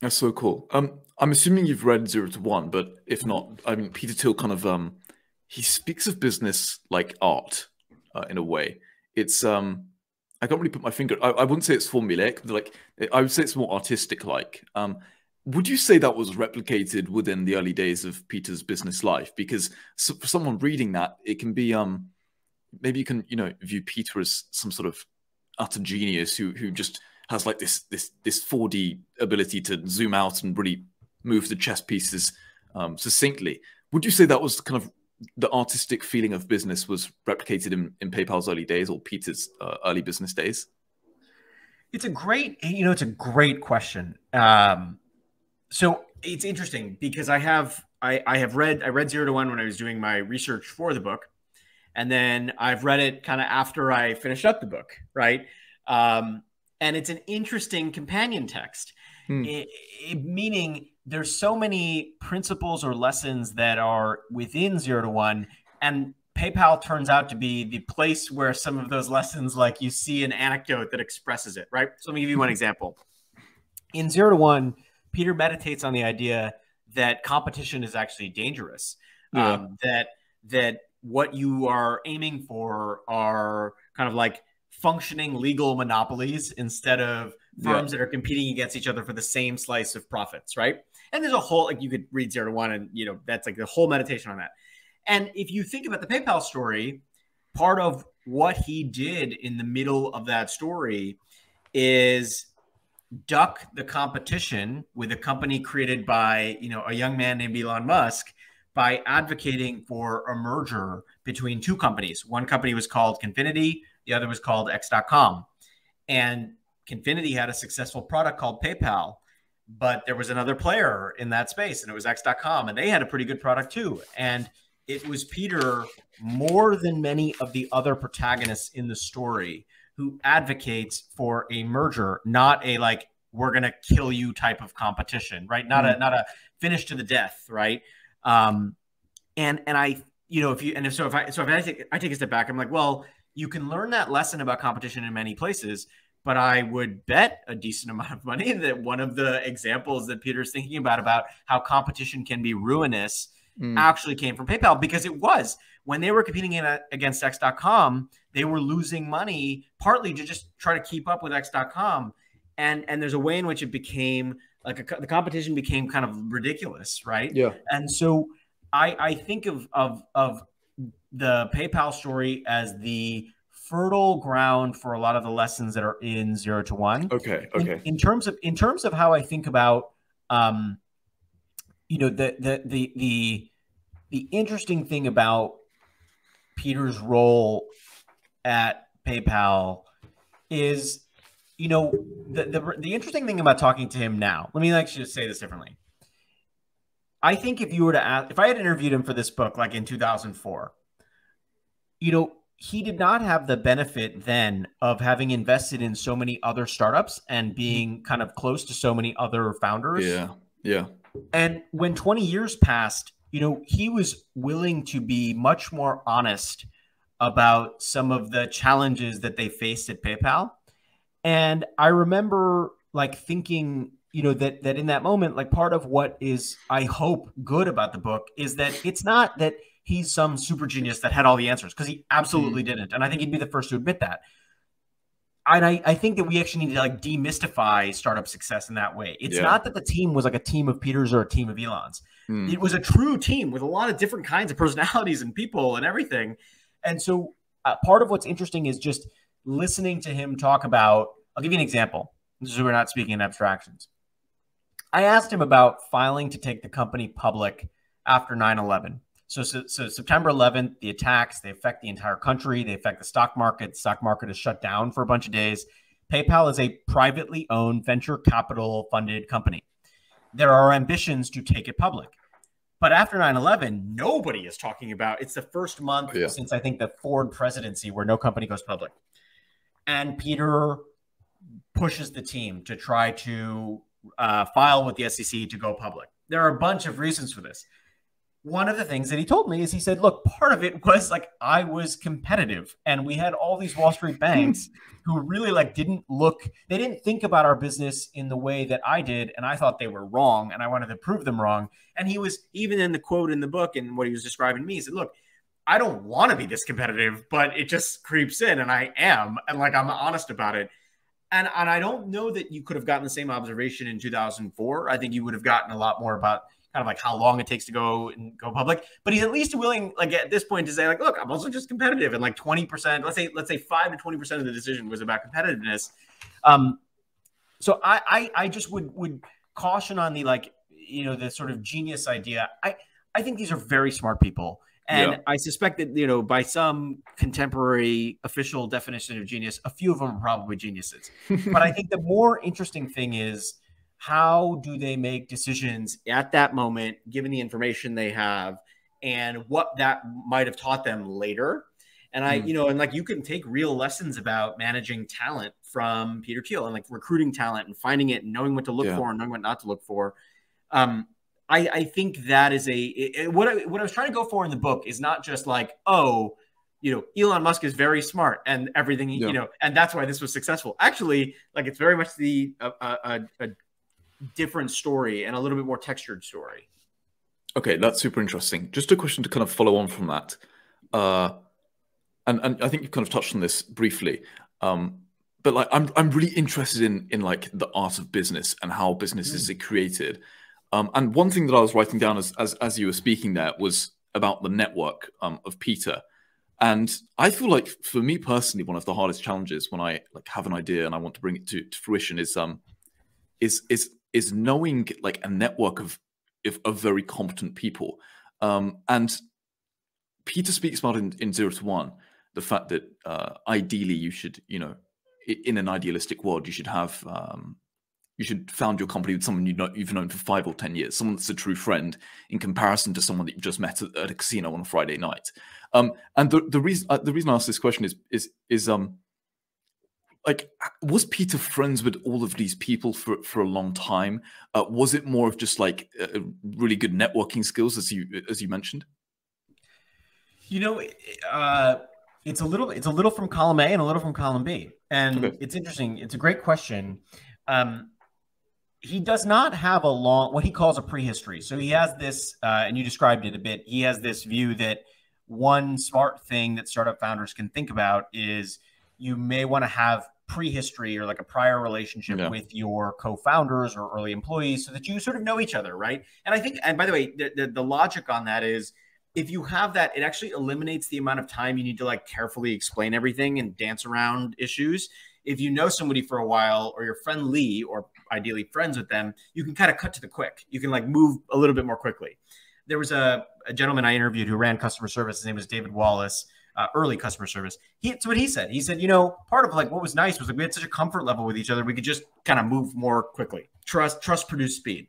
That's so cool. Um, I'm assuming you've read Zero to One, but if not, I mean, Peter Thiel kind of um, he speaks of business like art, uh, in a way. It's um, I can't really put my finger. I, I wouldn't say it's formulaic. Like I would say it's more artistic. Like, um, would you say that was replicated within the early days of Peter's business life? Because so, for someone reading that, it can be um, maybe you can you know view Peter as some sort of utter genius who who just has like this this this 4D ability to zoom out and really move the chess pieces um, succinctly. Would you say that was kind of the artistic feeling of business was replicated in, in PayPal's early days or Peter's uh, early business days? It's a great, you know, it's a great question. Um, so it's interesting because I have I, I have read I read Zero to One when I was doing my research for the book, and then I've read it kind of after I finished up the book, right? Um, and it's an interesting companion text, hmm. it, it, meaning there's so many principles or lessons that are within zero to one, and PayPal turns out to be the place where some of those lessons, like you see an anecdote that expresses it, right? So let me give you one example. In zero to one, Peter meditates on the idea that competition is actually dangerous. Yeah. Um, that that what you are aiming for are kind of like functioning legal monopolies instead of firms yeah. that are competing against each other for the same slice of profits, right? And there's a whole like you could read zero to one, and you know that's like the whole meditation on that. And if you think about the PayPal story, part of what he did in the middle of that story is duck the competition with a company created by you know a young man named Elon Musk by advocating for a merger between two companies. One company was called Confinity, the other was called X.com. And Confinity had a successful product called PayPal, but there was another player in that space, and it was X.com, and they had a pretty good product too. And it was Peter more than many of the other protagonists in the story who advocates for a merger, not a like we're gonna kill you type of competition, right? Not mm-hmm. a not a finish to the death, right? Um, and and I, you know, if you and if so, if I so if I take I take a step back, I'm like, well, you can learn that lesson about competition in many places. But I would bet a decent amount of money that one of the examples that Peter's thinking about about how competition can be ruinous mm. actually came from PayPal because it was when they were competing in a, against X.com, they were losing money partly to just try to keep up with X.com. And, and there's a way in which it became like a, the competition became kind of ridiculous, right? Yeah. And so I, I think of, of, of the PayPal story as the fertile ground for a lot of the lessons that are in zero to one. Okay. Okay. In, in terms of in terms of how I think about, um, you know, the the the the the interesting thing about Peter's role at PayPal is, you know, the the the interesting thing about talking to him now. Let me actually just say this differently. I think if you were to ask, if I had interviewed him for this book, like in 2004, you know, he did not have the benefit then of having invested in so many other startups and being kind of close to so many other founders. Yeah. Yeah. And when 20 years passed, you know, he was willing to be much more honest about some of the challenges that they faced at PayPal. And I remember like thinking, you know, that that in that moment, like part of what is I hope good about the book is that it's not that he's some super genius that had all the answers because he absolutely mm-hmm. didn't. And I think he'd be the first to admit that. And I, I think that we actually need to like demystify startup success in that way. It's yeah. not that the team was like a team of Peters or a team of Elons. Mm. It was a true team with a lot of different kinds of personalities and people and everything. And so uh, part of what's interesting is just listening to him talk about. I'll give you an example. This is we're not speaking in abstractions. I asked him about filing to take the company public after 9 11 so, so, so, September 11th, the attacks they affect the entire country. They affect the stock market. The stock market is shut down for a bunch of days. PayPal is a privately owned venture capital funded company. There are ambitions to take it public. But after 9 11, nobody is talking about it's the first month yeah. since I think the Ford presidency where no company goes public. And Peter pushes the team to try to uh, file with the SEC to go public. There are a bunch of reasons for this one of the things that he told me is he said, look, part of it was like I was competitive and we had all these Wall Street banks who really like didn't look, they didn't think about our business in the way that I did. And I thought they were wrong and I wanted to prove them wrong. And he was even in the quote in the book and what he was describing to me, he said, look, I don't want to be this competitive, but it just creeps in and I am. And like I'm honest about it. And, and I don't know that you could have gotten the same observation in 2004. I think you would have gotten a lot more about kind of like how long it takes to go and go public. But he's at least willing, like at this point, to say, like, look, I'm also just competitive. And like 20%, let's say, let's say five to 20% of the decision was about competitiveness. Um, so I, I I just would would caution on the like, you know, the sort of genius idea. I I think these are very smart people. And yeah. I suspect that, you know, by some contemporary official definition of genius, a few of them are probably geniuses. but I think the more interesting thing is how do they make decisions at that moment, given the information they have, and what that might have taught them later. And I, mm. you know, and like you can take real lessons about managing talent from Peter Thiel and like recruiting talent and finding it and knowing what to look yeah. for and knowing what not to look for. Um, I, I think that is a it, what I, what I was trying to go for in the book is not just like oh you know Elon Musk is very smart and everything yeah. you know and that's why this was successful. Actually, like it's very much the a, a, a different story and a little bit more textured story. Okay, that's super interesting. Just a question to kind of follow on from that. Uh, and, and I think you kind of touched on this briefly. Um, but like I'm I'm really interested in in like the art of business and how businesses mm. is created. Um, and one thing that I was writing down as as, as you were speaking there was about the network um, of Peter. And I feel like for me personally, one of the hardest challenges when I like have an idea and I want to bring it to, to fruition is um is is is knowing like a network of of, of very competent people. Um, and Peter speaks about in, in Zero to One the fact that uh, ideally you should, you know, in an idealistic world, you should have um, you should found your company with someone you know, you've known for five or ten years, someone that's a true friend in comparison to someone that you've just met at, at a casino on a Friday night. Um, and the the reason uh, the reason I ask this question is is is um like was peter friends with all of these people for for a long time? Uh, was it more of just like uh, really good networking skills as you as you mentioned? You know uh, it's a little it's a little from column a and a little from column b. And okay. it's interesting. It's a great question. Um, he does not have a long what he calls a prehistory. So he has this uh, and you described it a bit. He has this view that one smart thing that startup founders can think about is you may want to have prehistory or like a prior relationship yeah. with your co-founders or early employees so that you sort of know each other right? And i think and by the way the, the, the, logic on that is if you have that it actually eliminates the amount of time you need to like carefully explain everything and dance around issues. If you know somebody for a while or you're friendly or ideally friends with them you can kind of cut to the quick. You can like move a little bit more quickly. There was a, a gentleman i interviewed who ran customer service. His name was david wallace uh, early customer service. He, it's what he said. He said, you know, part of like what was nice was like we had such a comfort level with each other. We could just kind of move more quickly. Trust, trust, produce speed.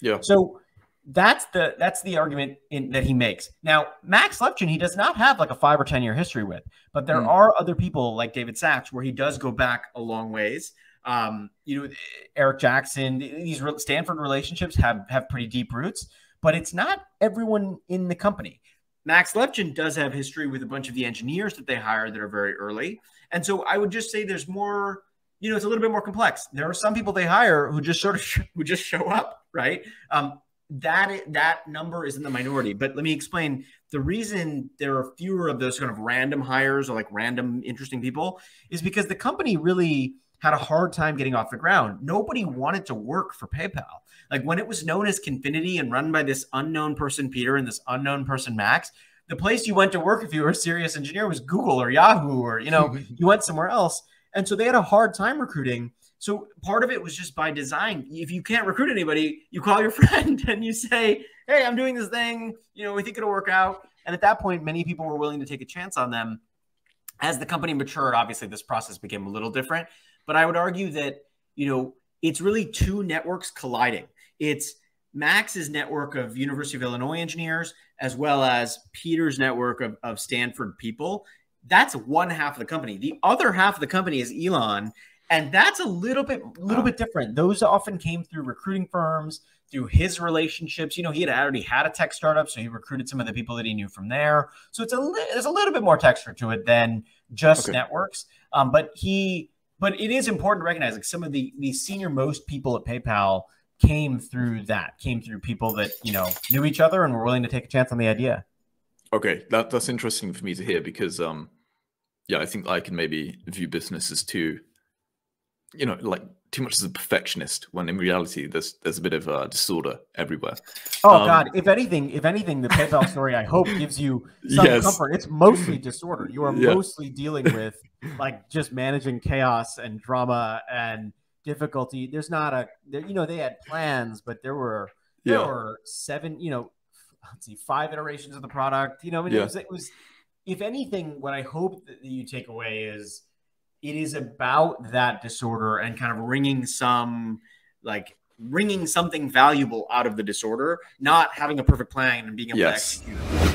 Yeah. So that's the that's the argument in, that he makes. Now, Max Levchin, he does not have like a five or ten year history with, but there mm. are other people like David Sacks where he does go back a long ways. Um, you know, Eric Jackson, these Stanford relationships have have pretty deep roots, but it's not everyone in the company. Max Levchin does have history with a bunch of the engineers that they hire that are very early. And so I would just say there's more, you know, it's a little bit more complex. There are some people they hire who just sort of sh- who just show up, right? Um, that that number is in the minority. But let me explain the reason there are fewer of those kind of random hires or like random interesting people is because the company really had a hard time getting off the ground. Nobody wanted to work for PayPal. Like when it was known as Confinity and run by this unknown person, Peter, and this unknown person, Max, the place you went to work if you were a serious engineer was Google or Yahoo or, you know, you went somewhere else. And so they had a hard time recruiting. So part of it was just by design. If you can't recruit anybody, you call your friend and you say, Hey, I'm doing this thing. You know, we think it'll work out. And at that point, many people were willing to take a chance on them. As the company matured, obviously this process became a little different. But I would argue that, you know, it's really two networks colliding. It's Max's network of University of Illinois engineers, as well as Peter's network of, of Stanford people. That's one half of the company. The other half of the company is Elon and that's a little bit little Wow. bit different. Those often came through recruiting firms, through his relationships. You know, he had already had a tech startup, so he recruited some of the people that he knew from there. So it's a there's a little bit more texture to it than just Okay. networks. Um, but he but it is important to recognize like some of the the senior most people at PayPal came through that, came through people that you know knew each other and were willing to take a chance on the idea. Okay, that that's interesting for me to hear because um, yeah, I think I can maybe view businesses too, you know, like too much as a perfectionist when in reality there's there's a bit of uh, disorder everywhere. Oh Um, God! If anything, if anything, the PayPal story I hope gives you some Yes. comfort. It's mostly disorder. You are Yeah. mostly dealing with like just managing chaos and drama and difficulty. There's not a, there, you know, they had plans, but there were there Yeah, were seven, you know, let's see, five iterations of the product. You know, I mean, Yeah. it was it was. If anything, what I hope that you take away is it is about that disorder and kind of wringing some like wringing something valuable out of the disorder, not having a perfect plan and being able Yes. to execute. it.